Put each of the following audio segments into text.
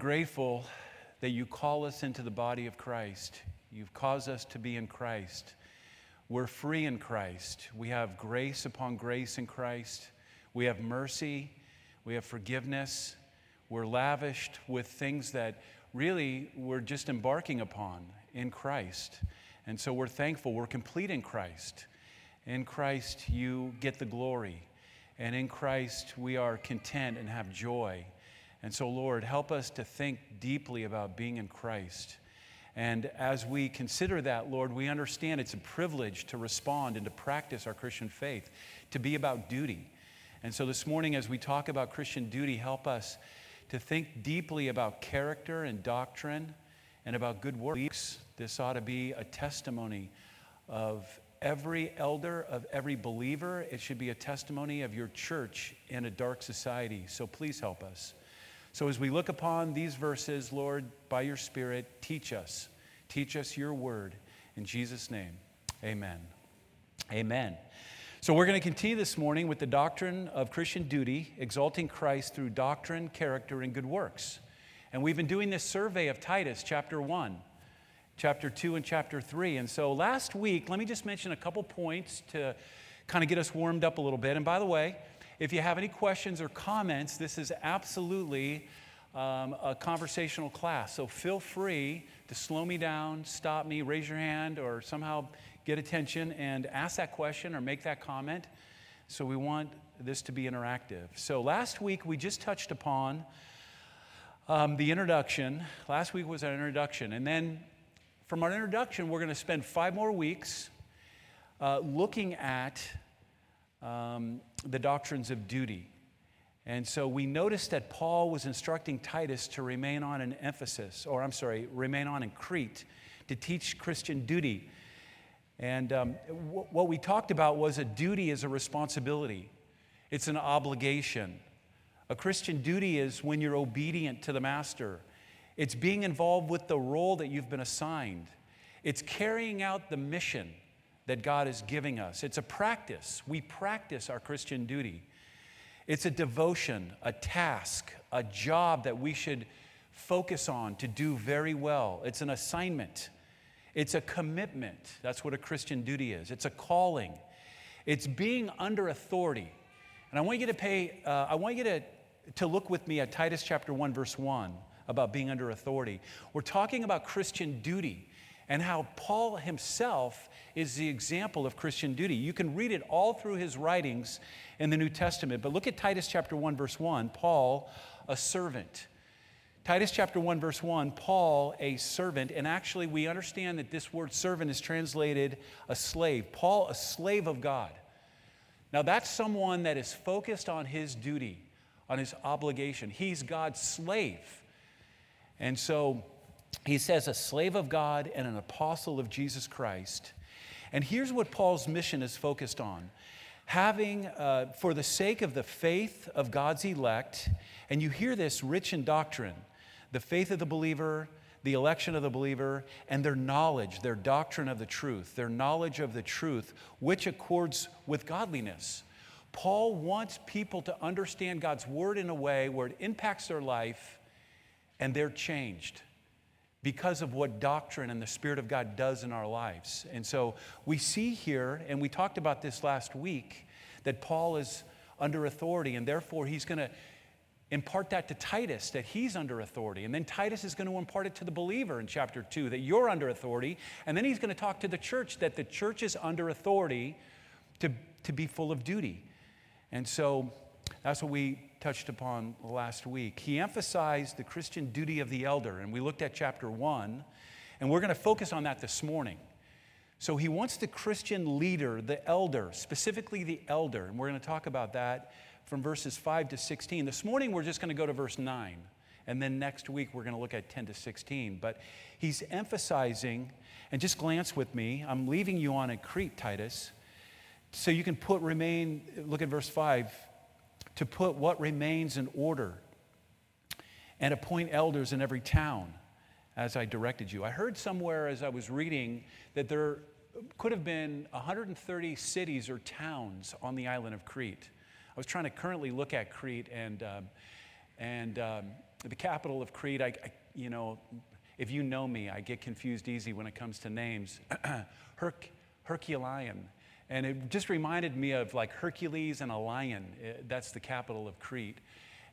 grateful that you call us into the body of Christ. You've caused us to be in Christ. We're free in Christ. We have grace upon grace in Christ. We have mercy. We have forgiveness. We're lavished with things that really we're just embarking upon in Christ. And so we're thankful. We're complete in Christ. In Christ, you get the glory. And in Christ, we are content and have joy. And so, Lord, help us to think deeply about being in Christ. And as we consider that, Lord, we understand it's a privilege to respond and to practice our Christian faith, to be about duty. And so this morning, as we talk about Christian duty, help us to think deeply about character and doctrine and about good works. This ought to be a testimony of every elder, of every believer. It should be a testimony of your church in a dark society. So please help us. So, as we look upon these verses, Lord, by your Spirit, teach us. Teach us your word. In Jesus' name, amen. Amen. So, we're going to continue this morning with the doctrine of Christian duty, exalting Christ through doctrine, character, and good works. And we've been doing this survey of Titus, chapter 1, chapter 2, and chapter 3. And so, last week, let me just mention a couple points to kind of get us warmed up a little bit. And by the way, if you have any questions or comments, this is absolutely um, a conversational class. So feel free to slow me down, stop me, raise your hand, or somehow get attention and ask that question or make that comment. So we want this to be interactive. So last week we just touched upon um, the introduction. Last week was our introduction. And then from our introduction, we're going to spend five more weeks uh, looking at um, the doctrines of duty. And so we noticed that Paul was instructing Titus to remain on an emphasis, or I'm sorry, remain on in Crete to teach Christian duty. And um, w- what we talked about was a duty is a responsibility, it's an obligation. A Christian duty is when you're obedient to the master, it's being involved with the role that you've been assigned, it's carrying out the mission that God is giving us. It's a practice. We practice our Christian duty. It's a devotion, a task, a job that we should focus on to do very well. It's an assignment. It's a commitment. That's what a Christian duty is. It's a calling. It's being under authority. And I want you to pay, uh, I want you to, to look with me at Titus chapter 1, verse 1 about being under authority. We're talking about Christian duty and how Paul himself is the example of Christian duty. You can read it all through his writings in the New Testament, but look at Titus chapter 1 verse 1, Paul a servant. Titus chapter 1 verse 1, Paul a servant, and actually we understand that this word servant is translated a slave. Paul a slave of God. Now that's someone that is focused on his duty, on his obligation. He's God's slave. And so he says, a slave of God and an apostle of Jesus Christ. And here's what Paul's mission is focused on having, uh, for the sake of the faith of God's elect, and you hear this rich in doctrine the faith of the believer, the election of the believer, and their knowledge, their doctrine of the truth, their knowledge of the truth, which accords with godliness. Paul wants people to understand God's word in a way where it impacts their life and they're changed because of what doctrine and the Spirit of God does in our lives. And so we see here, and we talked about this last week, that Paul is under authority, and therefore he's going to impart that to Titus, that he's under authority. And then Titus is going to impart it to the believer in chapter 2, that you're under authority. And then he's going to talk to the church, that the church is under authority to, to be full of duty. And so that's what we touched upon last week. He emphasized the Christian duty of the elder, and we looked at chapter one, and we're going to focus on that this morning. So he wants the Christian leader, the elder, specifically the elder, and we're going to talk about that from verses 5 to 16. This morning we're just going to go to verse 9, and then next week we're going to look at 10 to 16. But he's emphasizing, and just glance with me, I'm leaving you on a Crete, Titus, so you can put remain, look at verse 5 to put what remains in order and appoint elders in every town as I directed you. I heard somewhere as I was reading that there could have been 130 cities or towns on the island of Crete. I was trying to currently look at Crete and, um, and um, the capital of Crete, I, I, you know, if you know me, I get confused easy when it comes to names. Herc, Herculean. And it just reminded me of like Hercules and a lion. Eh, that's the capital of Crete.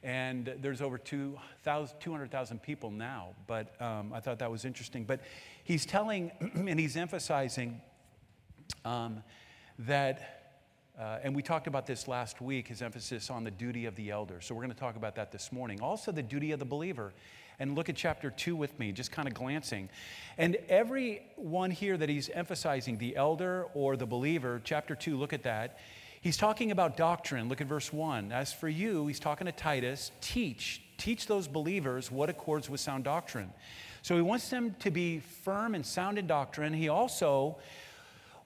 And there's over 200,000 people now, but um, I thought that was interesting. But he's telling and he's emphasizing um, that uh, and we talked about this last week, his emphasis on the duty of the elder. So we're going to talk about that this morning. Also, the duty of the believer. And look at chapter two with me, just kind of glancing. And every one here that he's emphasizing, the elder or the believer, chapter two, look at that. He's talking about doctrine. Look at verse one. As for you, he's talking to Titus, teach, teach those believers what accords with sound doctrine. So he wants them to be firm and sound in doctrine. He also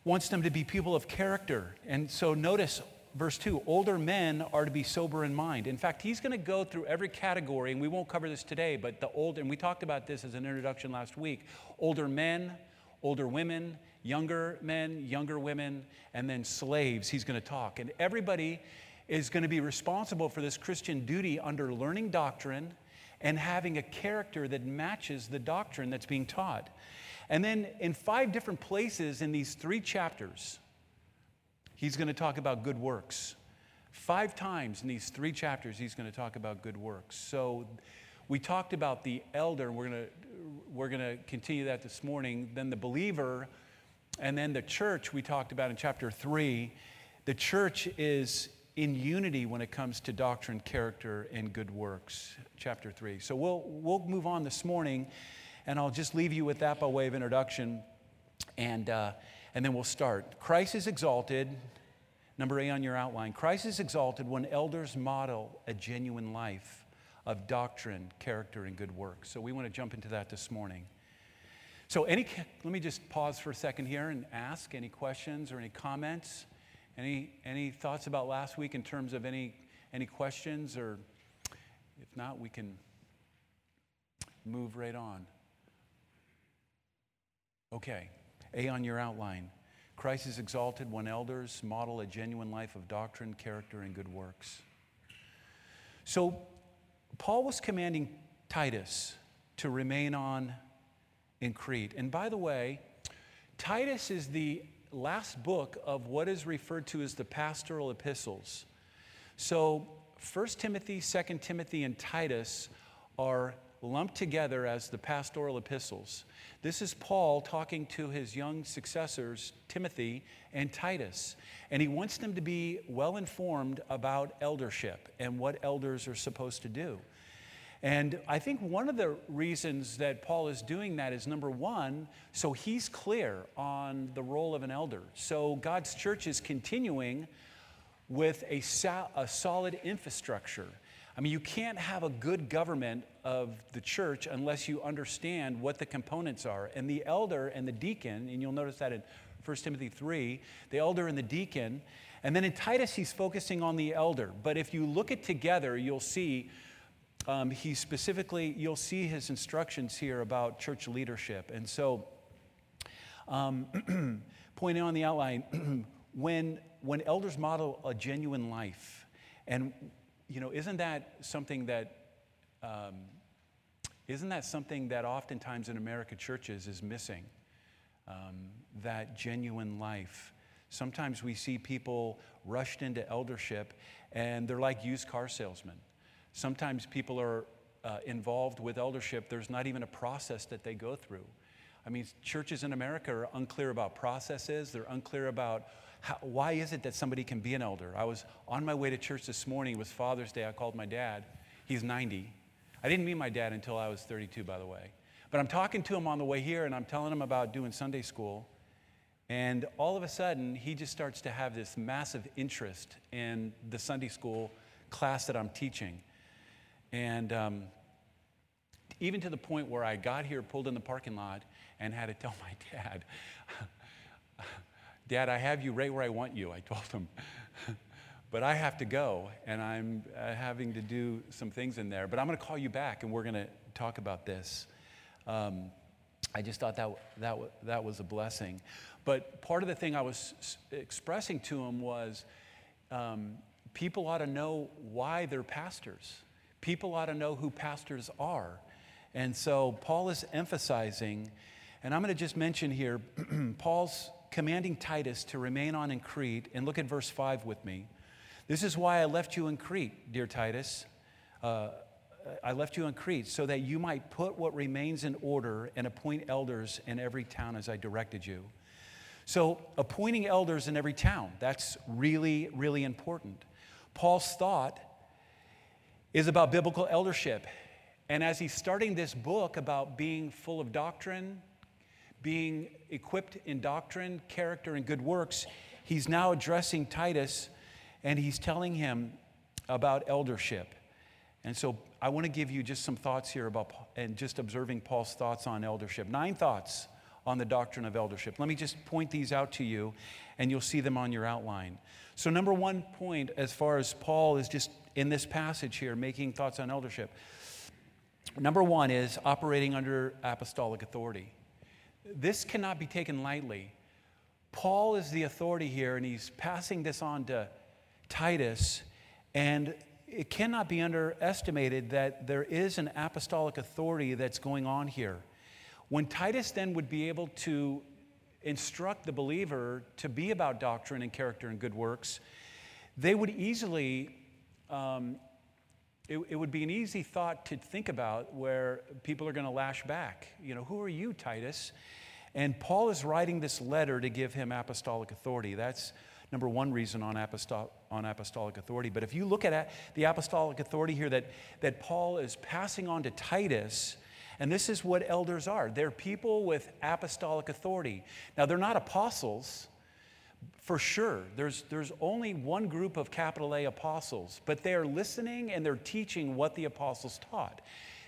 wants them to be people of character. And so notice verse 2 older men are to be sober in mind. In fact, he's going to go through every category, and we won't cover this today, but the old, and we talked about this as an introduction last week older men, older women, younger men, younger women, and then slaves. He's going to talk. And everybody is going to be responsible for this Christian duty under learning doctrine and having a character that matches the doctrine that's being taught. And then in five different places in these three chapters, he's going to talk about good works. Five times in these three chapters, he's going to talk about good works. So we talked about the elder, and we're going to, we're going to continue that this morning. Then the believer, and then the church, we talked about in chapter three. The church is in unity when it comes to doctrine, character, and good works. Chapter three. So we'll, we'll move on this morning and I'll just leave you with that by way of introduction, and, uh, and then we'll start. Christ is exalted. Number A on your outline. Christ is exalted when elders model a genuine life of doctrine, character, and good works. So we want to jump into that this morning. So, any, let me just pause for a second here and ask any questions or any comments. Any, any thoughts about last week in terms of any, any questions? Or if not, we can move right on. Okay, A on your outline. Christ is exalted when elders model a genuine life of doctrine, character, and good works. So, Paul was commanding Titus to remain on in Crete. And by the way, Titus is the last book of what is referred to as the pastoral epistles. So, 1 Timothy, 2 Timothy, and Titus are lumped together as the pastoral epistles. This is Paul talking to his young successors, Timothy and Titus. And he wants them to be well informed about eldership and what elders are supposed to do. And I think one of the reasons that Paul is doing that is number one, so he's clear on the role of an elder. So God's church is continuing with a, a solid infrastructure. I mean, you can't have a good government of the church unless you understand what the components are. And the elder and the deacon, and you'll notice that in 1 Timothy 3, the elder and the deacon. And then in Titus, he's focusing on the elder. But if you look at together, you'll see um, he specifically, you'll see his instructions here about church leadership. And so, um, pointing on the outline, when, when elders model a genuine life, and you know, isn't that something that um, isn't that something that oftentimes in American churches is missing? Um, that genuine life. Sometimes we see people rushed into eldership and they're like used car salesmen. Sometimes people are uh, involved with eldership, there's not even a process that they go through. I mean, churches in America are unclear about processes, they're unclear about how, why is it that somebody can be an elder? I was on my way to church this morning. It was Father's Day. I called my dad. He's 90. I didn't meet my dad until I was 32, by the way. But I'm talking to him on the way here, and I'm telling him about doing Sunday school. And all of a sudden, he just starts to have this massive interest in the Sunday school class that I'm teaching. And um, even to the point where I got here, pulled in the parking lot, and had to tell my dad, Dad, I have you right where I want you, I told him. but I have to go, and I'm uh, having to do some things in there. But I'm going to call you back, and we're going to talk about this. Um, I just thought that, that, that was a blessing. But part of the thing I was expressing to him was um, people ought to know why they're pastors. People ought to know who pastors are. And so Paul is emphasizing, and I'm going to just mention here Paul's commanding Titus to remain on in Crete. And look at verse 5 with me. This is why I left you in Crete, dear Titus. Uh, I left you in Crete so that you might put what remains in order and appoint elders in every town as I directed you. So, appointing elders in every town, that's really, really important. Paul's thought is about biblical eldership. And as he's starting this book about being full of doctrine, being equipped in doctrine, character, and good works, he's now addressing Titus and he's telling him about eldership. And so I want to give you just some thoughts here about and just observing Paul's thoughts on eldership. Nine thoughts on the doctrine of eldership. Let me just point these out to you, and you'll see them on your outline. So, number one point, as far as Paul is just in this passage here making thoughts on eldership, number one is operating under apostolic authority. This cannot be taken lightly. Paul is the authority here, and he's passing this on to Titus, and it cannot be underestimated that there is an apostolic authority that's going on here. When Titus then would be able to instruct the believer to be about doctrine and character and good works, they would easily, um, it, it would be an easy thought to think about where people are going to lash back. You know, who are you, Titus? And Paul is writing this letter to give him apostolic authority. That's number one reason on, apostol- on apostolic authority. But if you look at the apostolic authority here that, that Paul is passing on to Titus, and this is what elders are they're people with apostolic authority. Now, they're not apostles, for sure. There's, there's only one group of capital A apostles, but they're listening and they're teaching what the apostles taught.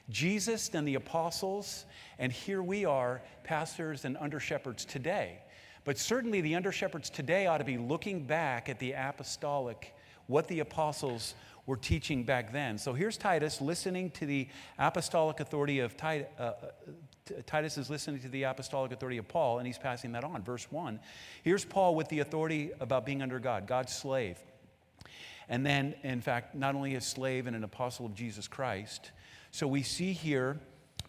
Jesus and the apostles, and here we are, pastors and under shepherds today. But certainly the under shepherds today ought to be looking back at the apostolic, what the apostles were teaching back then. So here's Titus listening to the apostolic authority of Titus. Uh, uh Titus is listening to the apostolic authority of Paul, and he's passing that on. Verse 1. Here's Paul with the authority about being under God, God's slave. And then, in fact, not only a slave and an apostle of Jesus Christ. So we see here,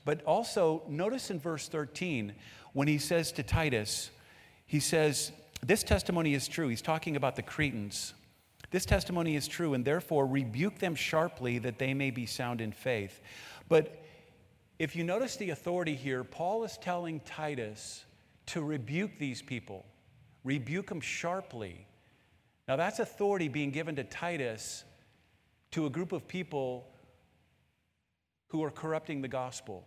but also notice in verse 13 when he says to Titus, he says, This testimony is true. He's talking about the Cretans. This testimony is true, and therefore rebuke them sharply that they may be sound in faith. But if you notice the authority here, Paul is telling Titus to rebuke these people, rebuke them sharply. Now, that's authority being given to Titus to a group of people who are corrupting the gospel,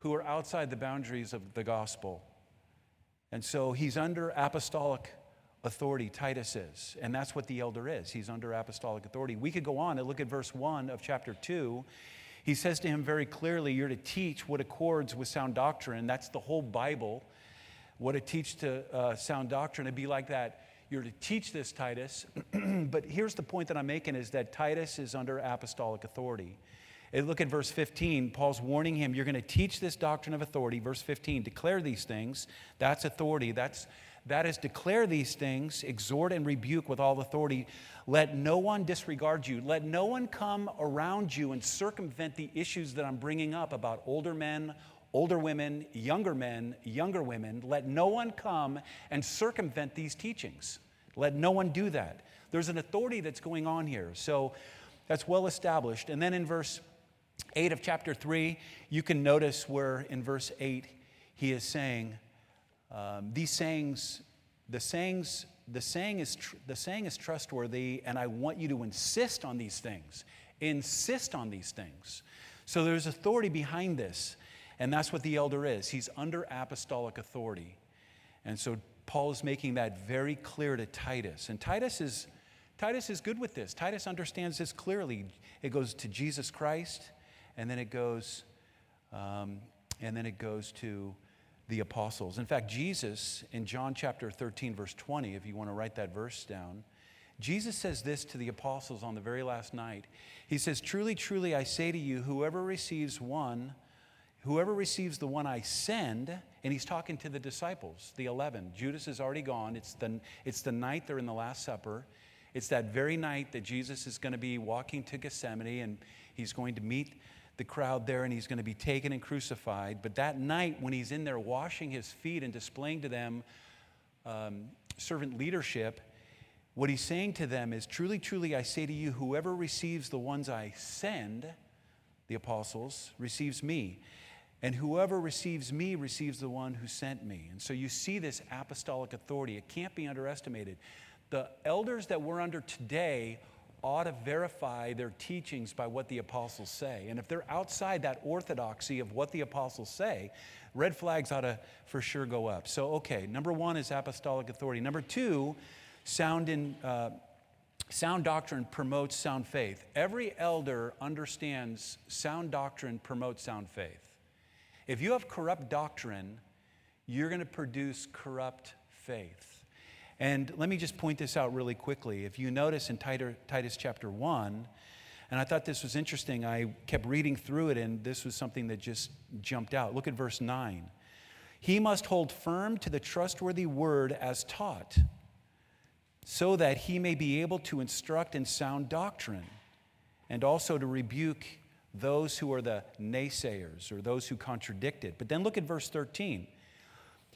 who are outside the boundaries of the gospel. And so he's under apostolic authority Titus is. And that's what the elder is. He's under apostolic authority. We could go on and look at verse 1 of chapter 2. He says to him very clearly, You're to teach what accords with sound doctrine. That's the whole Bible. What to teach to uh, sound doctrine. It'd be like that. You're to teach this, Titus. but here's the point that I'm making is that Titus is under apostolic authority. And look at verse 15. Paul's warning him, You're going to teach this doctrine of authority. Verse 15, declare these things. That's authority. That's that is, declare these things, exhort and rebuke with all authority. Let no one disregard you. Let no one come around you and circumvent the issues that I'm bringing up about older men, older women, younger men, younger women. Let no one come and circumvent these teachings. Let no one do that. There's an authority that's going on here. So that's well established. And then in verse 8 of chapter 3, you can notice where in verse 8 he is saying, um, these sayings, the sayings, the saying is tr- the saying is trustworthy, and I want you to insist on these things. Insist on these things. So there's authority behind this, and that's what the elder is. He's under apostolic authority, and so Paul is making that very clear to Titus, and Titus is. Titus is good with this. Titus understands this clearly. It goes to Jesus Christ, and then it goes, um, and then it goes to the apostles. In fact, Jesus, in John chapter 13, verse 20, if you want to write that verse down, Jesus says this to the apostles on the very last night. He says, Truly, truly, I say to you, whoever receives one, whoever receives the one I send, and he's talking to the disciples, the 11. Judas is already gone. It's the, it's the night they're in the Last Supper. It's that very night that Jesus is going to be walking to Gethsemane and He's going to meet the crowd there and he's going to be taken and crucified. But that night, when he's in there washing his feet and displaying to them um, servant leadership, what he's saying to them is Truly, truly, I say to you, whoever receives the ones I send, the apostles, receives me. And whoever receives me receives the one who sent me. And so you see this apostolic authority. It can't be underestimated. The elders that we're under today ought to verify their teachings by what the apostles say. And if they're outside that orthodoxy of what the apostles say, red flags ought to for sure go up. So, okay, number one is apostolic authority. Number two, sound in. Uh, sound doctrine promotes sound faith. Every elder understands sound doctrine promotes sound faith. If you have corrupt doctrine, you're going to produce corrupt faith. And let me just point this out really quickly. If you notice in Titus chapter 1, and I thought this was interesting, I kept reading through it, and this was something that just jumped out. Look at verse 9. He must hold firm to the trustworthy word as taught, so that he may be able to instruct in sound doctrine, and also to rebuke those who are the naysayers or those who contradict it. But then look at verse 13.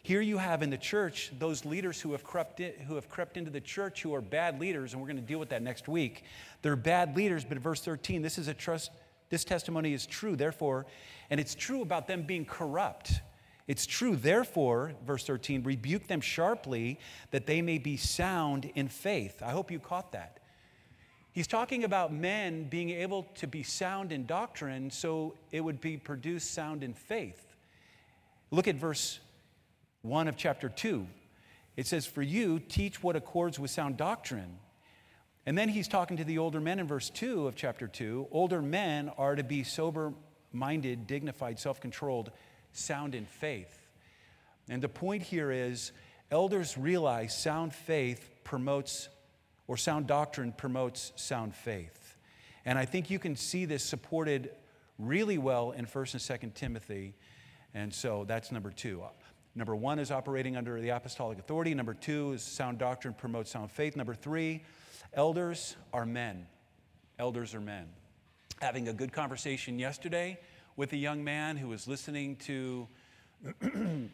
Here you have in the church those leaders who have, crept in, who have crept into the church who are bad leaders, and we're going to deal with that next week. They're bad leaders, but verse 13, this is a trust, this testimony is true, therefore, and it's true about them being corrupt. It's true, therefore, verse 13, rebuke them sharply that they may be sound in faith. I hope you caught that. He's talking about men being able to be sound in doctrine so it would be produced sound in faith. Look at verse 1 of chapter 2. It says, For you, teach what accords with sound doctrine. And then he's talking to the older men in verse 2 of chapter 2. Older men are to be sober minded, dignified, self controlled, sound in faith. And the point here is elders realize sound faith promotes, or sound doctrine promotes sound faith. And I think you can see this supported really well in 1st and 2nd Timothy. And so that's number two. Number one is operating under the apostolic authority. Number two is sound doctrine promotes sound faith. Number three, elders are men. Elders are men. Having a good conversation yesterday with a young man who was listening to,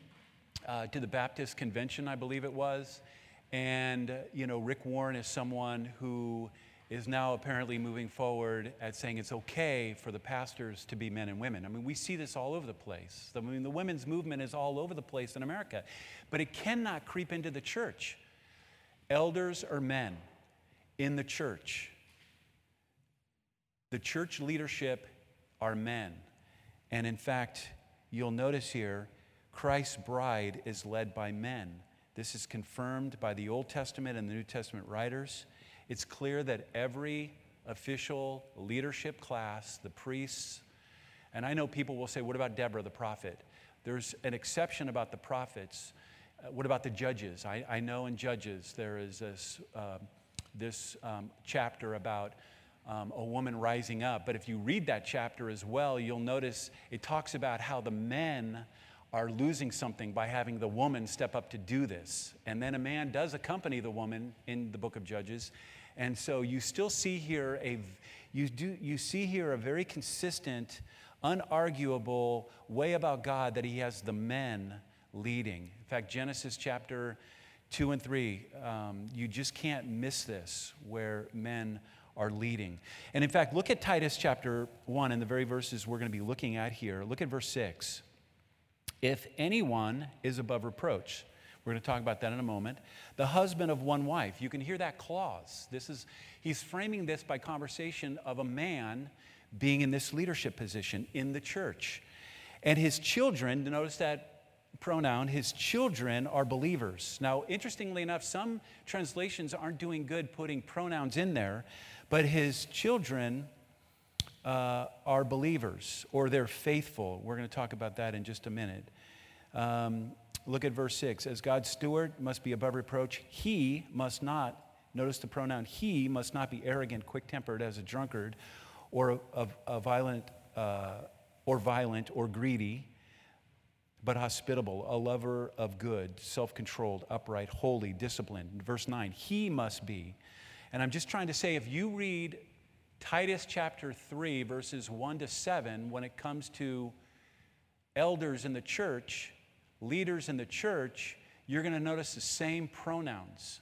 uh, to the Baptist convention, I believe it was. And, you know, Rick Warren is someone who is now apparently moving forward at saying it's okay for the pastors to be men and women. I mean, we see this all over the place. I mean, the women's movement is all over the place in America, but it cannot creep into the church. Elders are men in the church. The church leadership are men. And in fact, you'll notice here, Christ's bride is led by men. This is confirmed by the Old Testament and the New Testament writers. It's clear that every official leadership class, the priests, and I know people will say, what about Deborah, the prophet? There's an exception about the prophets. Uh, what about the judges? I, I, know in Judges there is this, uh, this um, chapter about um, a woman rising up. But if you read that chapter as well, you'll notice it talks about how the men are losing something by having the woman step up to do this. And then a man does accompany the woman in the book of Judges. And so you still see here a you do you see here a very consistent, unarguable way about God that he has the men leading. In fact, Genesis chapter 2 and 3, um, you just can't miss this where men are leading. And in fact, look at Titus chapter 1 and the very verses we're going to be looking at here. Look at verse 6. If anyone is above reproach, we're going to talk about that in a moment. The husband of one wife. You can hear that clause. This is he's framing this by conversation of a man being in this leadership position in the church. And his children, notice that pronoun, his children are believers. Now, interestingly enough, some translations aren't doing good putting pronouns in there, but his children uh, are believers or they're faithful. We're going to talk about that in just a minute. Um, look at verse 6. As God's steward must be above reproach, he must not, notice the pronoun, he must not be arrogant, quick tempered as a drunkard, or a, a violent, uh, or violent, or greedy, but hospitable, a lover of good, self controlled, upright, holy, disciplined. Verse 9, he must be. And I'm just trying to say if you read Titus chapter 3, verses 1 to 7, when it comes to elders in the church, leaders in the church, you're going to notice the same pronouns.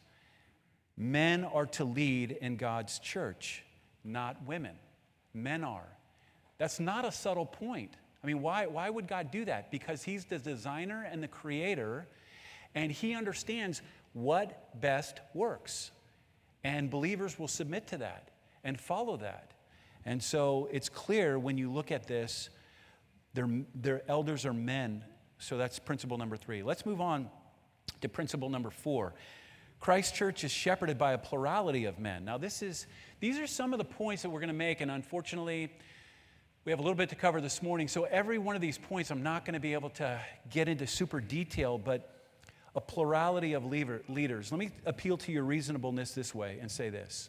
Men are to lead in God's church, not women. Men are. That's not a subtle point. I mean, why, why would God do that? Because He's the designer and the creator, and He understands what best works. And believers will submit to that and follow that. And so it's clear when you look at this, their, their elders are men. So that's principle number three. Let's move on to principle number four. Christ Church is shepherded by a plurality of men. Now, this is, these are some of the points that we're going to make, and unfortunately, we have a little bit to cover this morning. So, every one of these points, I'm not going to be able to get into super detail, but a plurality of leaders. Let me appeal to your reasonableness this way and say this.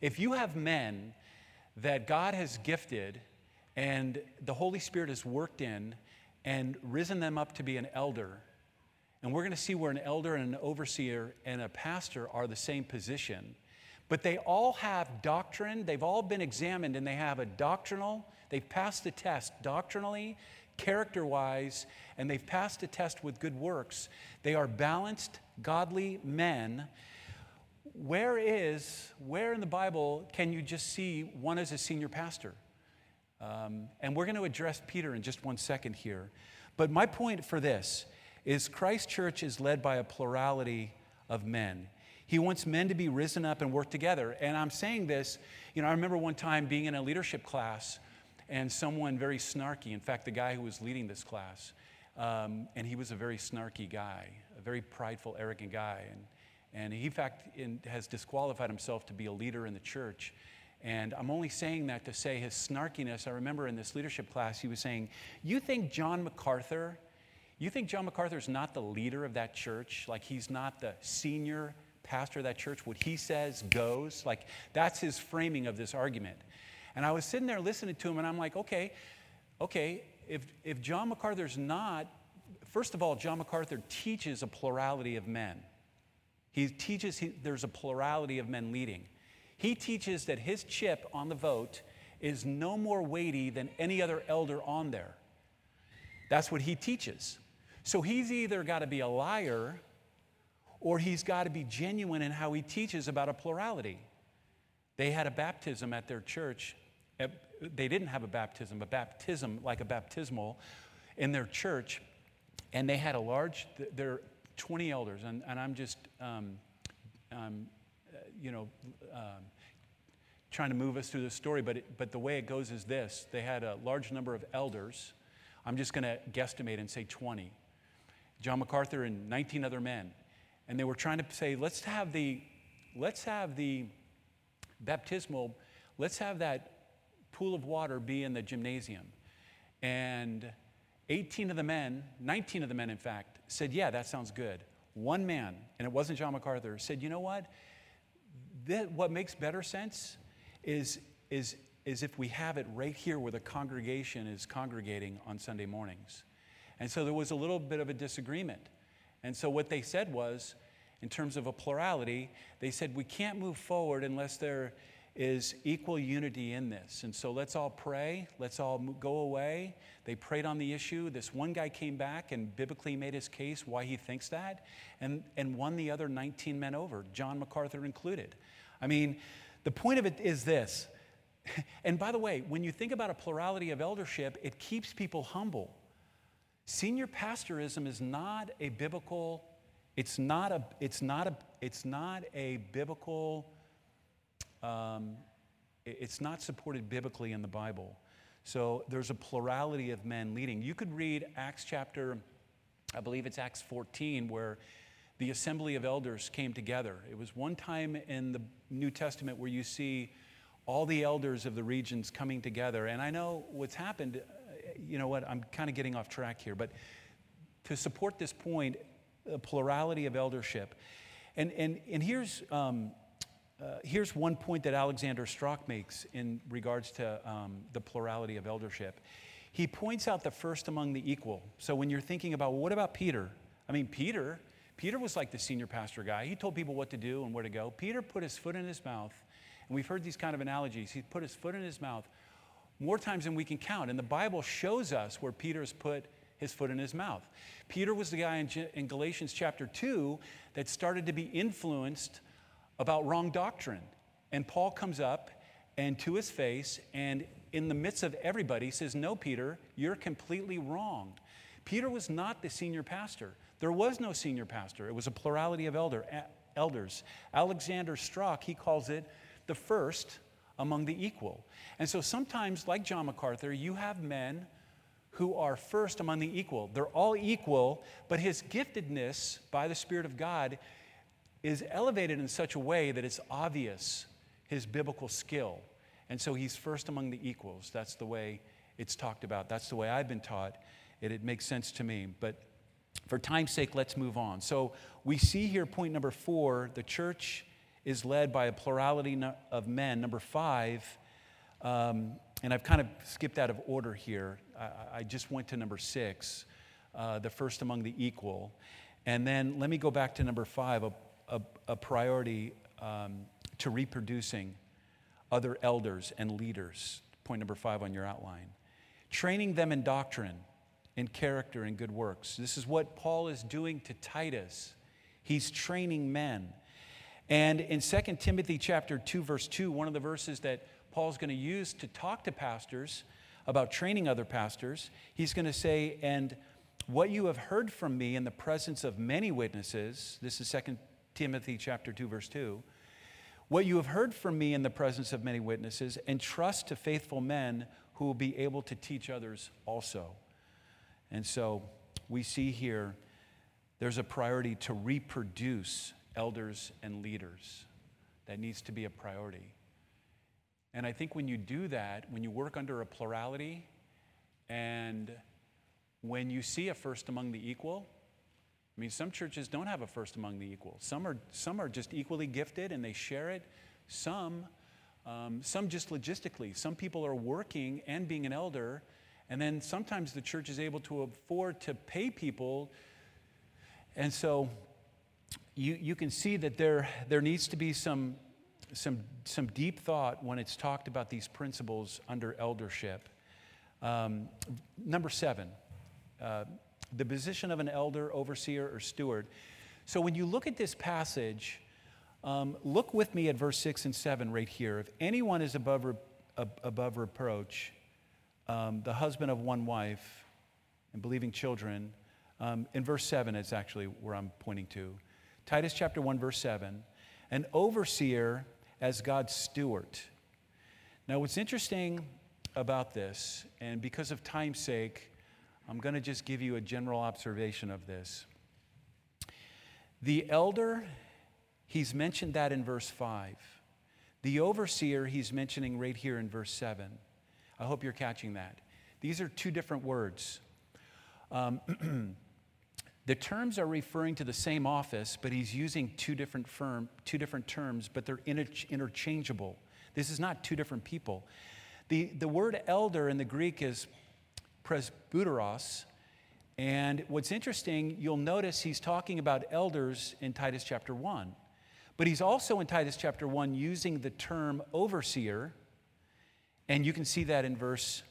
If you have men that God has gifted and the Holy Spirit has worked in and risen them up to be an elder, and we're going to see where an elder and an overseer and a pastor are the same position, but they all have doctrine, they've all been examined, and they have a doctrinal, they've passed the test doctrinally, character wise, and they've passed a test with good works. They are balanced, godly men. Where is, where in the Bible can you just see one as a senior pastor? Um, and we're going to address Peter in just one second here. But my point for this is Christ Church is led by a plurality of men. He wants men to be risen up and work together. And I'm saying this, you know, I remember one time being in a leadership class and someone very snarky, in fact, the guy who was leading this class, um, and he was a very snarky guy, a very prideful, arrogant guy. And, and he, in fact, in, has disqualified himself to be a leader in the church. And I'm only saying that to say his snarkiness. I remember in this leadership class, he was saying, You think John MacArthur, you think John MacArthur is not the leader of that church? Like he's not the senior pastor of that church? What he says goes? Like that's his framing of this argument. And I was sitting there listening to him, and I'm like, Okay, okay, if, if John MacArthur's not, first of all, John MacArthur teaches a plurality of men. He teaches he, there's a plurality of men leading. He teaches that his chip on the vote is no more weighty than any other elder on there. That's what he teaches. So he's either got to be a liar or he's got to be genuine in how he teaches about a plurality. They had a baptism at their church. They didn't have a baptism, a baptism like a baptismal in their church. And they had a large, there are 20 elders. And, and I'm just, um, um, you know, um, trying to move us through the story, but, it, but the way it goes is this they had a large number of elders. I'm just going to guesstimate and say 20. John MacArthur and 19 other men. And they were trying to say, let's have the, let's have the baptismal, let's have that pool of water be in the gymnasium. And 18 of the men, 19 of the men, in fact, said, yeah, that sounds good. One man, and it wasn't John MacArthur, said, you know what? That, what makes better sense is, is, is if we have it right here where the congregation is congregating on Sunday mornings. And so there was a little bit of a disagreement. And so what they said was, in terms of a plurality, they said we can't move forward unless there is equal unity in this. And so let's all pray. Let's all go away. They prayed on the issue. This one guy came back and biblically made his case why he thinks that and, and won the other 19 men over, John MacArthur included. I mean, the point of it is this. And by the way, when you think about a plurality of eldership, it keeps people humble. Senior pastorism is not a biblical, it's not a, it's not a, it's not a biblical, um, it's not supported biblically in the Bible. So there's a plurality of men leading. You could read Acts chapter, I believe it's Acts 14, where the assembly of elders came together. It was one time in the New Testament where you see all the elders of the regions coming together. And I know what's happened, uh, you know what, I'm kind of getting off track here, but to support this point, a plurality of eldership. And, and, and here's, um, uh, here's one point that Alexander Strauch makes in regards to um, the plurality of eldership. He points out the first among the equal. So when you're thinking about, well, what about Peter? I mean, Peter, Peter was like the senior pastor guy. He told people what to do and where to go. Peter put his foot in his mouth. And we've heard these kind of analogies. He put his foot in his mouth more times than we can count. And the Bible shows us where Peter's put his foot in his mouth. Peter was the guy in, in Galatians chapter 2 that started to be influenced about wrong doctrine. And Paul comes up and to his face, and in the midst of everybody, says, No, Peter, you're completely wrong. Peter was not the senior pastor. There was no senior pastor, it was a plurality of elder, elders. Alexander Strauch, he calls it the first among the equal. And so sometimes, like John MacArthur, you have men who are first among the equal. They're all equal, but his giftedness by the Spirit of God is elevated in such a way that it's obvious his biblical skill. And so he's first among the equals. That's the way it's talked about. That's the way I've been taught. It, it makes sense to me. But for time's sake, let's move on. So we see here, point number four, the church is led by a plurality of men. Number five, um, and I've kind of skipped out of order here. I, I just went to number six, uh, the first among the equal. And then let me go back to number five, a, a, a priority um, to reproducing other elders and leaders. Point number five on your outline. Training them in doctrine, in character, and good works. This is what Paul is doing to Titus. He's training men. And in 2 Timothy chapter 2 verse 2, one of the verses that Paul's going to use to talk to pastors about training other pastors, he's going to say, "And what you have heard from me in the presence of many witnesses, this is 2 Timothy chapter 2 verse 2, what you have heard from me in the presence of many witnesses, entrust to faithful men who will be able to teach others also." And so we see here there's a priority to reproduce elders and leaders. That needs to be a priority. And I think when you do that, when you work under a plurality, and when you see a first among the equal, I mean, some churches don't have a first among the equal. Some are, some are just equally gifted and they share it. Some, um, some just logistically. Some people are working and being an elder, and then sometimes the church is able to afford to pay people. And so you, you can see that there, there needs to be some, some, some deep thought when it's talked about these principles under eldership. Um, number seven, uh, the position of an elder, overseer, or steward. So when you look at this passage, um, look with me at verse 6 and 7 right here. If anyone is above, re- above reproach, um, the husband of one wife and believing children, um, in verse 7 it's actually where I'm pointing to. Titus chapter 1, verse 7, an overseer as God's steward. Now, what's interesting about this, and because of time's sake, I'm going to just give you a general observation of this. The elder, he's mentioned that in verse 5. The overseer, he's mentioning right here in verse 7. I hope you're catching that. These are two different words. Um, The terms are referring to the same office, but he's using two different firm, two different terms, but they're interchangeable. This is not two different people. The, the word elder in the Greek is presbyteros, and what's interesting, you'll notice he's talking about elders in Titus chapter 1. But he's also in Titus chapter 1 using the term overseer, and you can see that in verse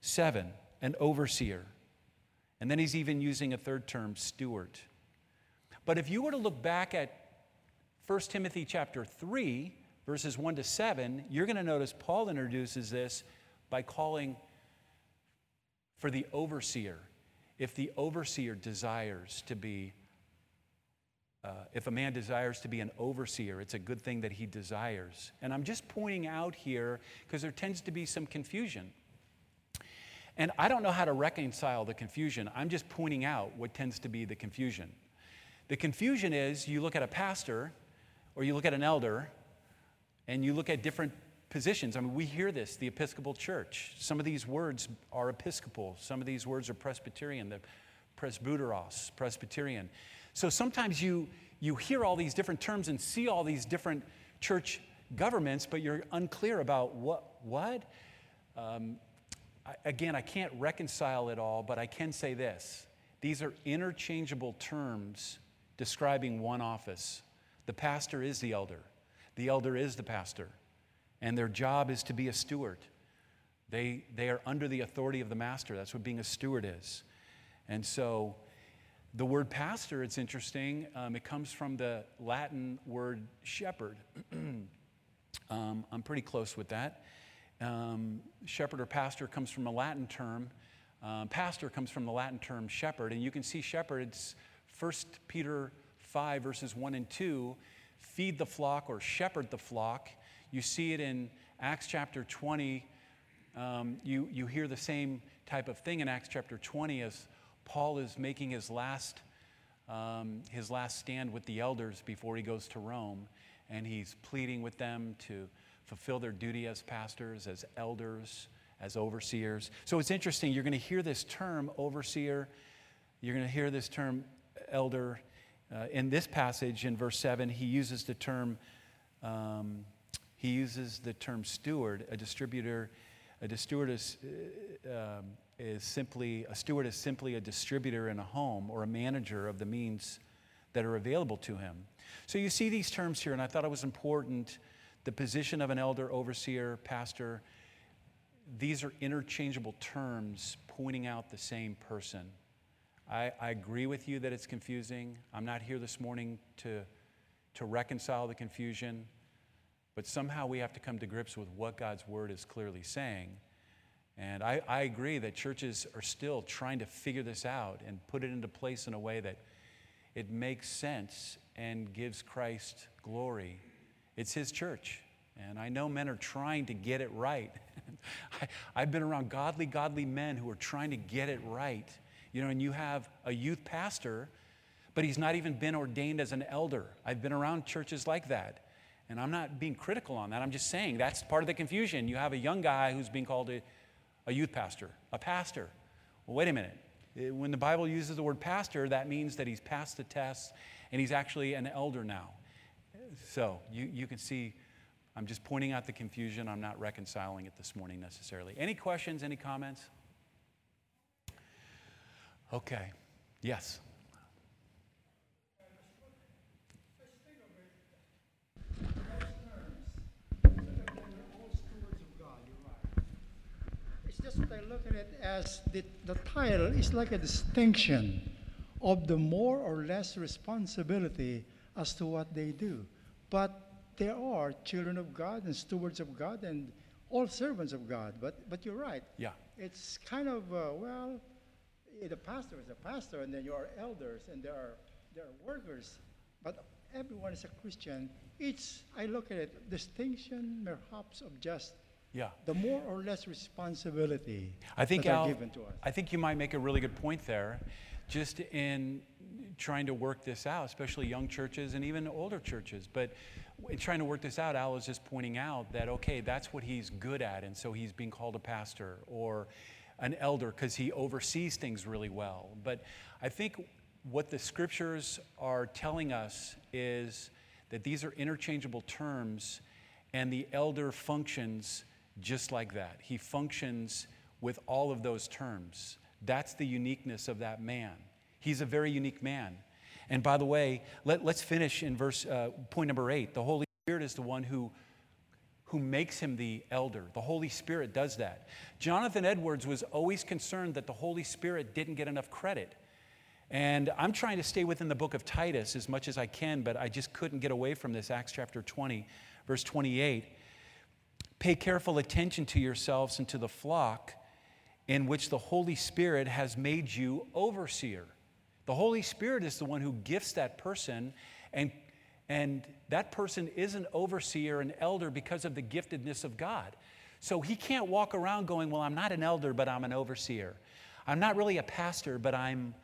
7 an overseer. And then he's even using a third term, steward. But if you were to look back at 1 Timothy chapter 3, verses 1 to 7, you're going to notice Paul introduces this by calling for the overseer. If the overseer desires to be, if a man desires to be an overseer, it's a good thing that he desires. And I'm just pointing out here because there tends to be some confusion. And I don't know how to reconcile the confusion. I'm just pointing out what tends to be the confusion. The confusion is you look at a pastor or you look at an elder and you look at different positions. I mean, we hear this, the Episcopal Church. Some of these words are Episcopal, some of these words are Presbyterian, the Presbyteros, Presbyterian. So sometimes you, you hear all these different terms and see all these different church governments, but you're unclear about what, what? Um, again, I can't reconcile it all, but I can say this. These are interchangeable terms describing one office. The pastor is the elder, the elder is the pastor. and their job is to be a steward. They, they are under the authority of the master. That's what being a steward is. And so the word pastor, it's interesting, um, it comes from the Latin word shepherd. um, I'm pretty close with that. Um, shepherd or pastor comes from a Latin term. Um, pastor comes from the Latin term shepherd. And you can see shepherd, it's 1 Peter 5, verses 1 and 2 feed the flock or shepherd the flock. You see it in Acts chapter 20. Um, you, you hear the same type of thing in Acts chapter 20 as Paul is making his last, um, his last stand with the elders before he goes to Rome. And he's pleading with them to fulfill their duty as pastors, as elders, as overseers. So it's interesting. You're going to hear this term, overseer. You're going to hear this term, elder. Uh, in this passage, in verse 7, he uses the term. Um, he uses the term steward, a distributor. A steward is, uh, um, is simply a steward is simply a distributor in a home or a manager of the means that are available to him. So you see these terms here, and I thought it was important. The position of an elder, overseer, pastor, these are interchangeable terms pointing out the same person. I, I, agree with you that it's confusing. I'm not here this morning to, to reconcile the confusion, but somehow we have to come to grips with what God's word is clearly saying. And I, I agree that churches are still trying to figure this out and put it into place in a way that it makes sense and gives Christ glory. It's His church. And I know men are trying to get it right. I, have been around godly, godly men who are trying to get it right. You know, and you have a youth pastor, but he's not even been ordained as an elder. I've been around churches like that. And I'm not being critical on that. I'm just saying that's part of the confusion. You have a young guy who's being called a a youth pastor, a pastor. Well, wait a minute. Eh, when the Bible uses the word pastor, that means that he's passed the test and he's actually an elder now. So you, you can see, I'm just pointing out the confusion. I'm not reconciling it this morning necessarily. Any questions, any comments? Okay. Yes. What I look at it as the, the title is like a distinction of the more or less responsibility as to what they do. But there are children of God and stewards of God and all servants of God. But, but you're right. Yeah. It's kind of, uh, well, the pastor is a pastor, and then you are elders, and there are, there are workers. But everyone is a Christian. It's, I look at it, distinction perhaps of just yeah. The more or less responsibility I think, that Al, are given to us. I think you might make a really good point there, just in trying to work this out, especially young churches and even older churches. But in trying to work this out, Al was just pointing out that, okay, that's what he's good at, and so he's being called a pastor or an elder because he oversees things really well. But I think what the scriptures are telling us is that these are interchangeable terms, and the elder functions just like that. He functions with all of those terms. That's the uniqueness of that man. He's a very unique man. And by the way, let, us finish in verse uh, point number eight. The Holy Spirit is the one who, who makes him the elder. The Holy Spirit does that. Jonathan Edwards was always concerned that the Holy Spirit didn't get enough credit. And I'm trying to stay within the book of Titus as much as I can, but I just couldn't get away from this. Acts chapter 20, verse 28. Pay careful attention to yourselves and to the flock in which the Holy Spirit has made you overseer. The Holy Spirit is the one who gifts that person, and, and that person is an overseer, an elder, because of the giftedness of God. So he can't walk around going, Well, I'm not an elder, but I'm an overseer. I'm not really a pastor, but I'm,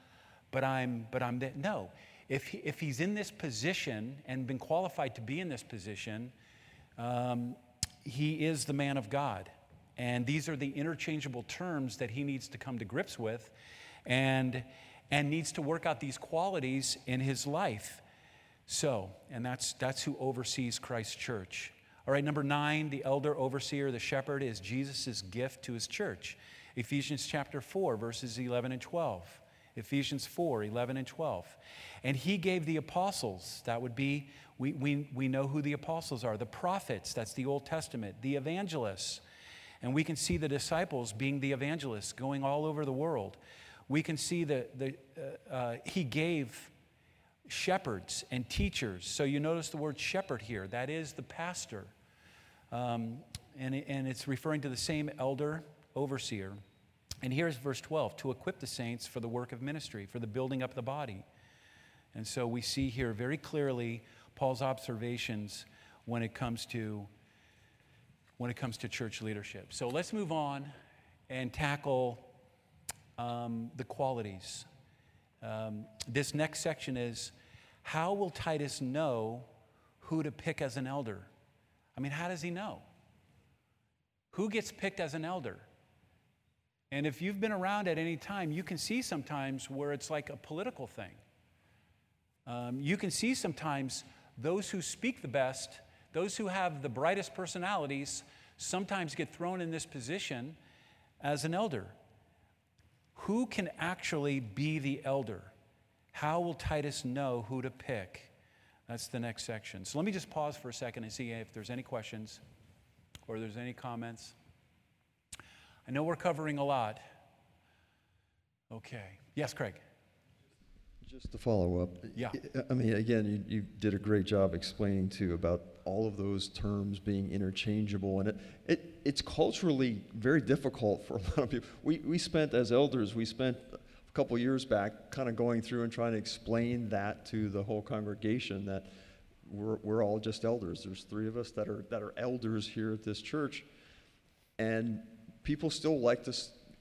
but I'm, but I'm, the, no. If, he, if he's in this position and been qualified to be in this position, um, he is the man of God. And these are the interchangeable terms that he needs to come to grips with and, and needs to work out these qualities in his life. So, and that's, that's who oversees Christ's church. All right, number nine, the elder overseer, the shepherd, is Jesus' gift to his church. Ephesians chapter 4, verses 11 and 12. Ephesians 4 11 and 12. And he gave the apostles, that would be, we, we, we know who the apostles are, the prophets, that's the Old Testament, the evangelists. And we can see the disciples being the evangelists going all over the world. We can see that the, uh, uh, he gave shepherds and teachers. So you notice the word shepherd here, that is the pastor. Um, and, and it's referring to the same elder, overseer. And here's verse 12 to equip the saints for the work of ministry, for the building up of the body. And so we see here very clearly Paul's observations when it comes to when it comes to church leadership. So let's move on and tackle um, the qualities. Um, this next section is how will Titus know who to pick as an elder? I mean, how does he know? Who gets picked as an elder? And if you've been around at any time, you can see sometimes where it's like a political thing. Um, you can see sometimes those who speak the best, those who have the brightest personalities, sometimes get thrown in this position as an elder. Who can actually be the elder? How will Titus know who to pick? That's the next section. So let me just pause for a second and see if there's any questions or there's any comments. I know we're covering a lot. Okay. Yes, Craig. Just to follow up. Yeah. I mean, again, you, you did a great job explaining too about all of those terms being interchangeable, and it, it it's culturally very difficult for a lot of people. We we spent as elders, we spent a couple years back kind of going through and trying to explain that to the whole congregation that we're we're all just elders. There's three of us that are that are elders here at this church, and people still like to,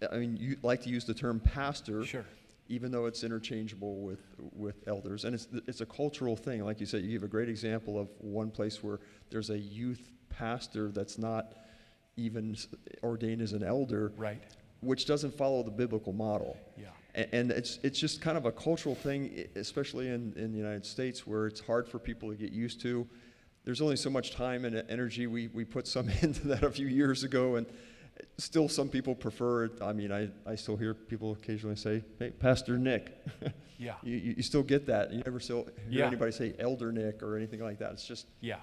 I mean, you like to use the term pastor. Sure. Even though it's interchangeable with, with elders. And it's, it's a cultural thing. Like you said, you give a great example of one place where there's a youth pastor that's not even ordained as an elder. Right. Which doesn't follow the biblical model. Yeah. And it's, it's just kind of a cultural thing, especially in, in the United States, where it's hard for people to get used to. There's only so much time and energy. We, we put some into that a few years ago, and still some people prefer it. I mean, I, I still hear people occasionally say, hey, Pastor Nick. Yeah. you, you still get that. You never still hear Yeah. anybody say Elder Nick or anything like that. It's just, Yeah.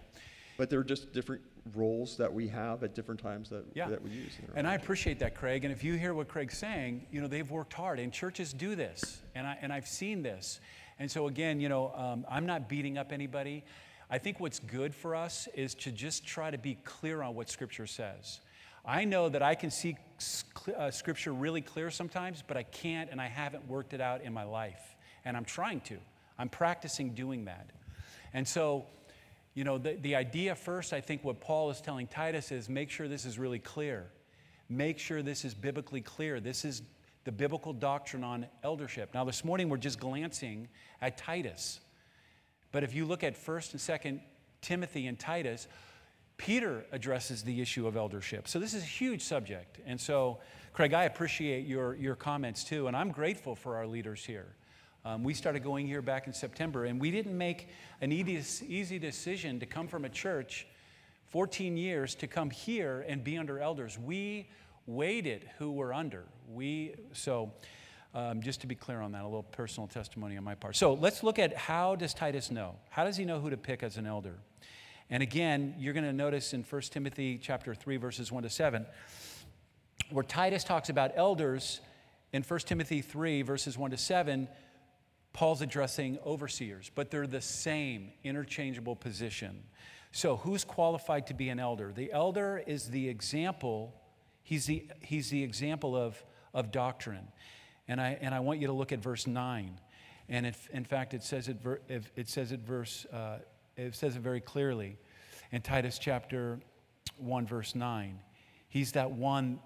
but they're just different roles that we have at different times that, Yeah. that we use. And I appreciate that, Craig. And if you hear what Craig's saying, you know, they've worked hard, and churches do this. And, I, and I've seen this. And so, again, you know, um, I'm not beating up anybody. I think what's good for us is to just try to be clear on what Scripture says. I know that I can see uh, Scripture really clear sometimes, but I can't, and I haven't worked it out in my life. And I'm trying to. I'm practicing doing that. And so, you know, the, the idea first, I think what Paul is telling Titus is make sure this is really clear. Make sure this is biblically clear. This is the biblical doctrine on eldership. Now, this morning we're just glancing at Titus. But if you look at 1st and 2nd Timothy and Titus, Peter addresses the issue of eldership. So this is a huge subject. And so, Craig, I appreciate your, your comments too, and I'm grateful for our leaders here. Um, we started going here back in September, and we didn't make an easy, easy decision to come from a church 14 years to come here and be under elders. We waited who we're under. We, so, um, just to be clear on that, a little personal testimony on my part. So let's look at how does Titus know? How does he know who to pick as an elder? And again, you're going to notice in 1 Timothy chapter 3 verses 1 to 7 where Titus talks about elders in 1 Timothy 3 verses 1 to 7 Paul's addressing overseers, but they're the same interchangeable position. So, who's qualified to be an elder? The elder is the example, he's the, he's the example of, of doctrine. And I, and I want you to look at verse 9. And in fact, it says it, it says it verse, uh, it says it very clearly in Titus chapter 1, verse 9. He's that one,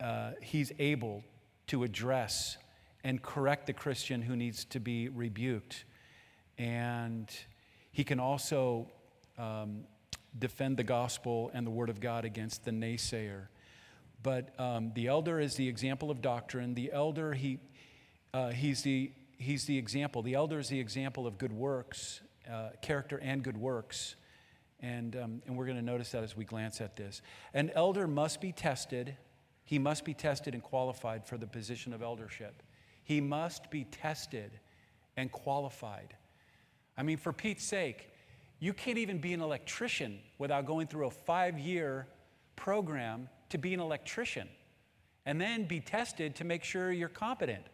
uh, he's able to address and correct the Christian who needs to be rebuked. And he can also um, defend the gospel and the word of God against the naysayer. But um, the elder is the example of doctrine. The elder, he, uh, he's, the, he's the example. The elder is the example of good works, uh, character and good works. And, um, and we're going to notice that as we glance at this. An elder must be tested. He must be tested and qualified for the position of eldership. He must be tested and qualified. I mean, for Pete's sake, you can't even be an electrician without going through a five year program to be an electrician and then be tested to make sure you're competent.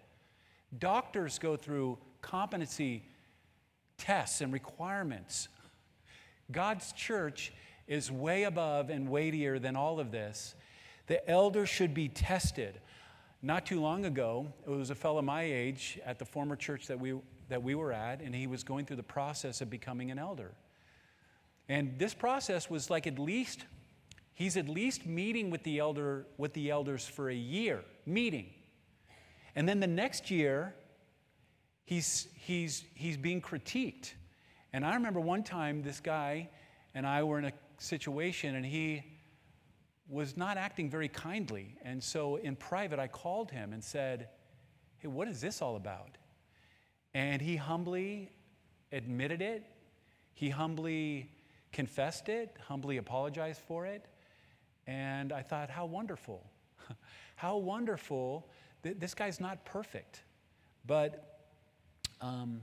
Doctors go through competency tests and requirements. God's church is way above and weightier than all of this. The elder should be tested. Not too long ago, it was a fellow my age at the former church that we, that we were at, and he was going through the process of becoming an elder. And this process was like at least, he's at least meeting with the elder, with the elders for a year, meeting. And then the next year, he's, he's, he's being critiqued. And I remember one time this guy and I were in a situation and he was not acting very kindly. And so in private, I called him and said, Hey, what is this all about? And he humbly admitted it. He humbly confessed it, humbly apologized for it. And I thought, how wonderful. how wonderful. This guy's not perfect, but um,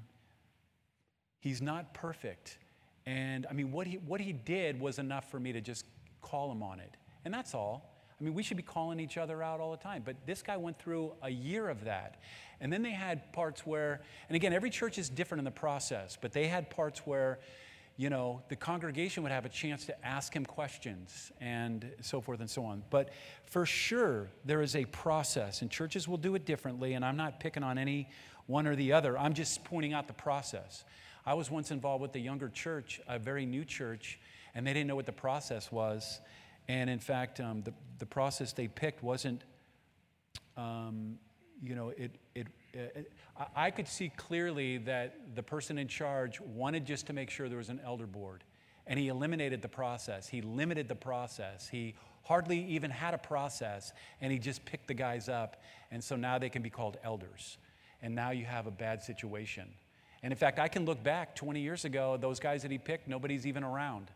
he's not perfect. And I mean, what he, what he did was enough for me to just call him on it. And that's all. I mean, we should be calling each other out all the time. But this guy went through a year of that. And then they had parts where, and again, every church is different in the process, but they had parts where, you know, the congregation would have a chance to ask him questions and so forth and so on. But for sure, there is a process, and churches will do it differently. And I'm not picking on any one or the other. I'm just pointing out the process. I was once involved with a younger church, a very new church, and they didn't know what the process was. And in fact, um, the, the process they picked wasn't, um, you know, it, it, it, I could see clearly that the person in charge wanted just to make sure there was an elder board. And he eliminated the process. He limited the process. He hardly even had a process, and he just picked the guys up. And so now they can be called elders and now you have a bad situation. And in fact, I can look back 20 years ago, those guys that he picked, nobody's even around.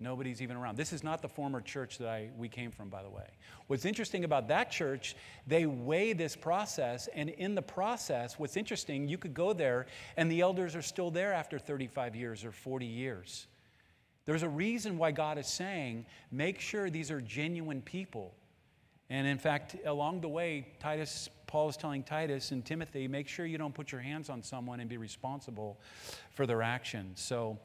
Nobody's even around. This is not the former church that I, we came from, by the way. What's interesting about that church, they weigh this process, and in the process, what's interesting, you could go there and the elders are still there after 35 years or 40 years. There's a reason why God is saying, make sure these are genuine people. And in fact, along the way, Titus Paul is telling Titus and Timothy, make sure you don't put your hands on someone and be responsible for their actions. So,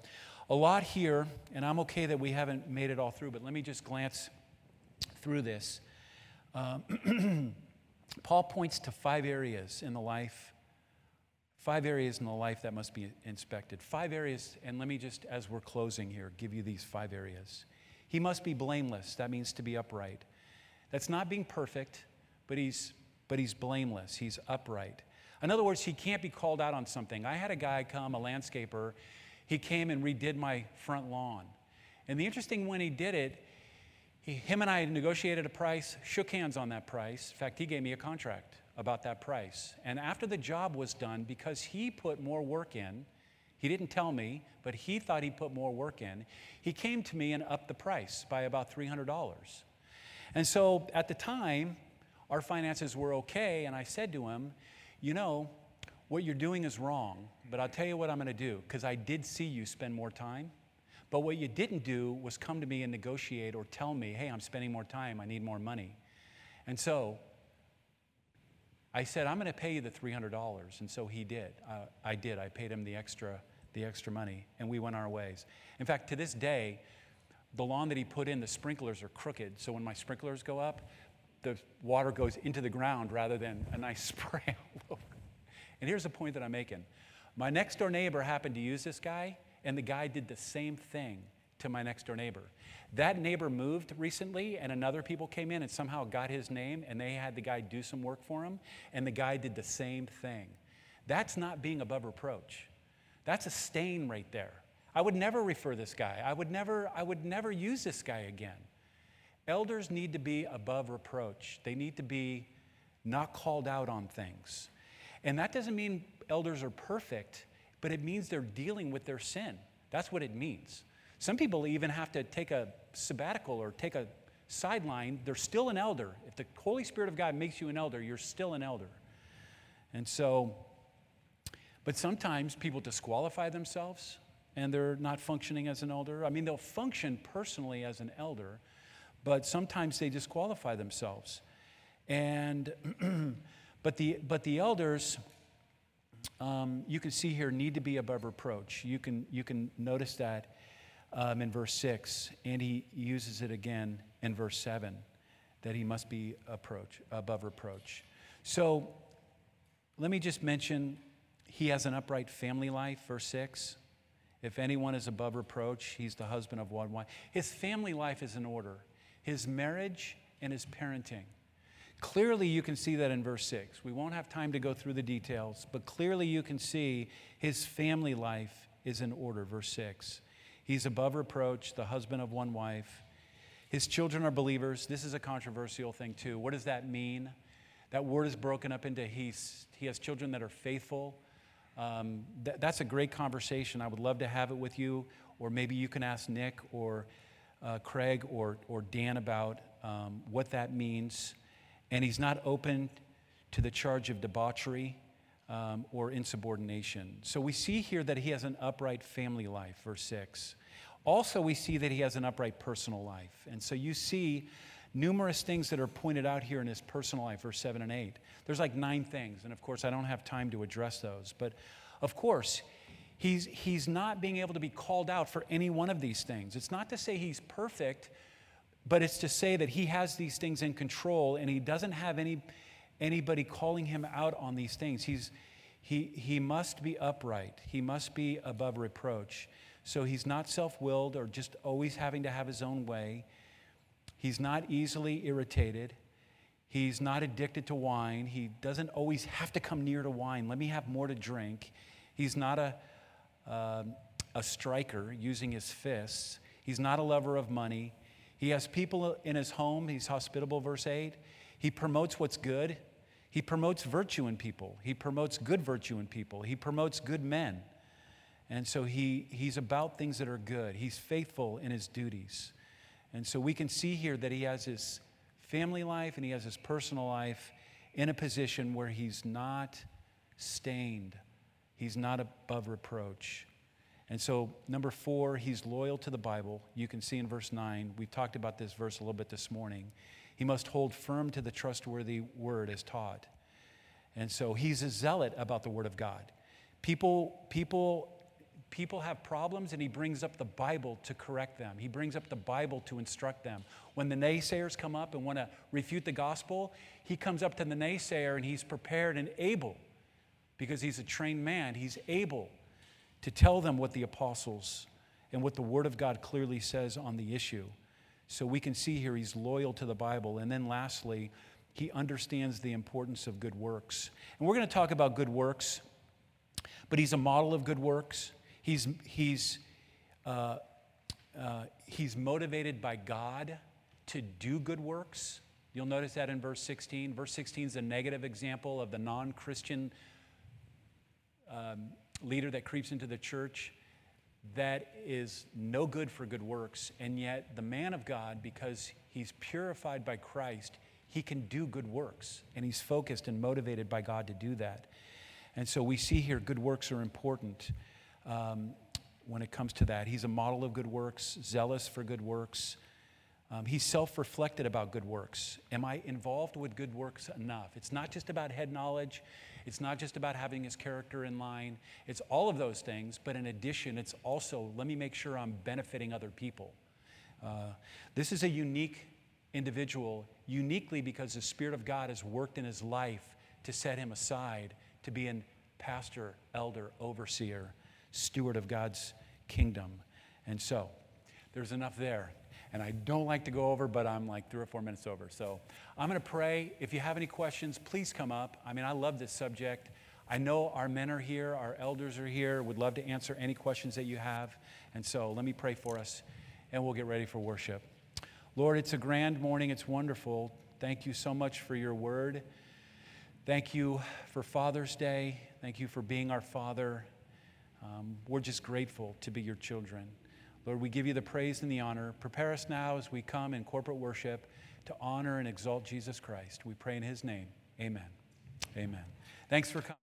a lot here, and I'm okay that we haven't made it all through, but let me just glance through this. Um, Paul points to five areas in the life, five areas in the life that must be inspected. Five areas, and let me just, as we're closing here, give you these five areas. He must be blameless. That means to be upright. That's not being perfect, but he's but he's blameless, he's upright. In other words, he can't be called out on something. I had a guy come, a landscaper, he came and redid my front lawn. And the interesting when he did it, he, him and I negotiated a price, shook hands on that price. In fact, he gave me a contract about that price. And after the job was done, because he put more work in, he didn't tell me, but he thought he put more work in, he came to me and upped the price by about $300. And so at the time, our finances were okay. And I said to him, You know, what you're doing is wrong, but I'll tell you what I'm going to do, because I did see you spend more time. But what you didn't do was come to me and negotiate or tell me, hey, I'm spending more time, I need more money. And so I said, I'm going to pay you the $300. And so he did. Uh, I did. I paid him the extra, the extra money, and we went our ways. In fact, to this day, the lawn that he put in, the sprinklers are crooked. So when my sprinklers go up, the water goes into the ground rather than a nice spray And here's the point that I'm making. My next door neighbor happened to use this guy, and the guy did the same thing to my next door neighbor. That neighbor moved recently, and another people came in and somehow got his name, and they had the guy do some work for him, and the guy did the same thing. That's not being above reproach. That's a stain right there. I would never refer this guy. I would never, I would never use this guy again. Elders need to be above reproach. They need to be not called out on things. And that doesn't mean elders are perfect, but it means they're dealing with their sin. That's what it means. Some people even have to take a sabbatical or take a sideline. They're still an elder. If the Holy Spirit of God makes you an elder, you're still an elder. And so, but sometimes people disqualify themselves and they're not functioning as an elder. I mean, they'll function personally as an elder, but sometimes they disqualify themselves. And, but, the, but the elders, um, you can see here, need to be above reproach. You can, you can notice that um, in verse 6, and he uses it again in verse 7 that he must be approach, above reproach. So let me just mention he has an upright family life, verse 6. If anyone is above reproach, he's the husband of one wife. His family life is in order, his marriage and his parenting. Clearly, you can see that in verse 6. We won't have time to go through the details, but clearly you can see his family life is in order, verse 6. He's above reproach, the husband of one wife. His children are believers. This is a controversial thing, too. What does that mean? That word is broken up into he's, he has children that are faithful um, th- that's a great conversation. I would love to have it with you, or maybe you can ask Nick or uh, Craig or, or Dan about um, what that means. And he's not open to the charge of debauchery um, or insubordination. So we see here that he has an upright family life, verse 6. Also, we see that he has an upright personal life. And so you see numerous things that are pointed out here in his personal life, verse 7 and 8. There's like nine things, and of course, I don't have time to address those. But of course, he's, he's not being able to be called out for any one of these things. It's not to say he's perfect, but it's to say that he has these things in control and he doesn't have any, anybody calling him out on these things. He's, he, he must be upright, he must be above reproach. So he's not self willed or just always having to have his own way. He's not easily irritated. He's not addicted to wine. He doesn't always have to come near to wine. Let me have more to drink. He's not a, uh, a striker using his fists. He's not a lover of money. He has people in his home. He's hospitable, verse 8. He promotes what's good. He promotes virtue in people. He promotes good virtue in people. He promotes good men. And so he, he's about things that are good. He's faithful in his duties. And so we can see here that he has his family life and he has his personal life in a position where he's not stained, he's not above reproach. And so, number four, he's loyal to the Bible. You can see in verse 9, we talked about this verse a little bit this morning. He must hold firm to the trustworthy word as taught. And so, he's a zealot about the word of God. People, people people have problems and he brings up the Bible to correct them. He brings up the Bible to instruct them. When the naysayers come up and want to refute the gospel, he comes up to the naysayer and he's prepared and able, because he's a trained man, he's able to tell them what the apostles and what the Word of God clearly says on the issue. So we can see here he's loyal to the Bible. And then lastly, he understands the importance of good works. And we're going to talk about good works, but he's a model of good works. He's, he's, uh, uh, he's motivated by God to do good works. You'll notice that in verse 16. Verse 16 is a negative example of the non Christian um, leader that creeps into the church that is no good for good works. And yet, the man of God, because he's purified by Christ, he can do good works. And he's focused and motivated by God to do that. And so we see here good works are important um, when it comes to that. He's a model of good works, zealous for good works. Um, he's self reflected about good works. Am I involved with good works enough? It's not just about head knowledge, it's not just about having his character in line. It's all of those things, but in addition, it's also let me make sure I'm benefiting other people. Uh, this is a unique individual, uniquely because the Spirit of God has worked in his life to set him aside to be a pastor, elder, overseer steward of God's kingdom. And so there's enough there. And I don't like to go over, but I'm like three or four minutes over. So I'm going to pray. If you have any questions, please come up. I mean, I love this subject. I know our men are here, our elders are here, would love to answer any questions that you have. And so let me pray for us, and we'll get ready for worship. Lord, it's a grand morning. It's wonderful. Thank you so much for your word. Thank you for Father's Day. Thank you for being our Father. Um, we're just grateful to be your children. Lord, we give you the praise and the honor. Prepare us now as we come in corporate worship to honor and exalt Jesus Christ. We pray in his name. Amen. Amen. Thanks for coming.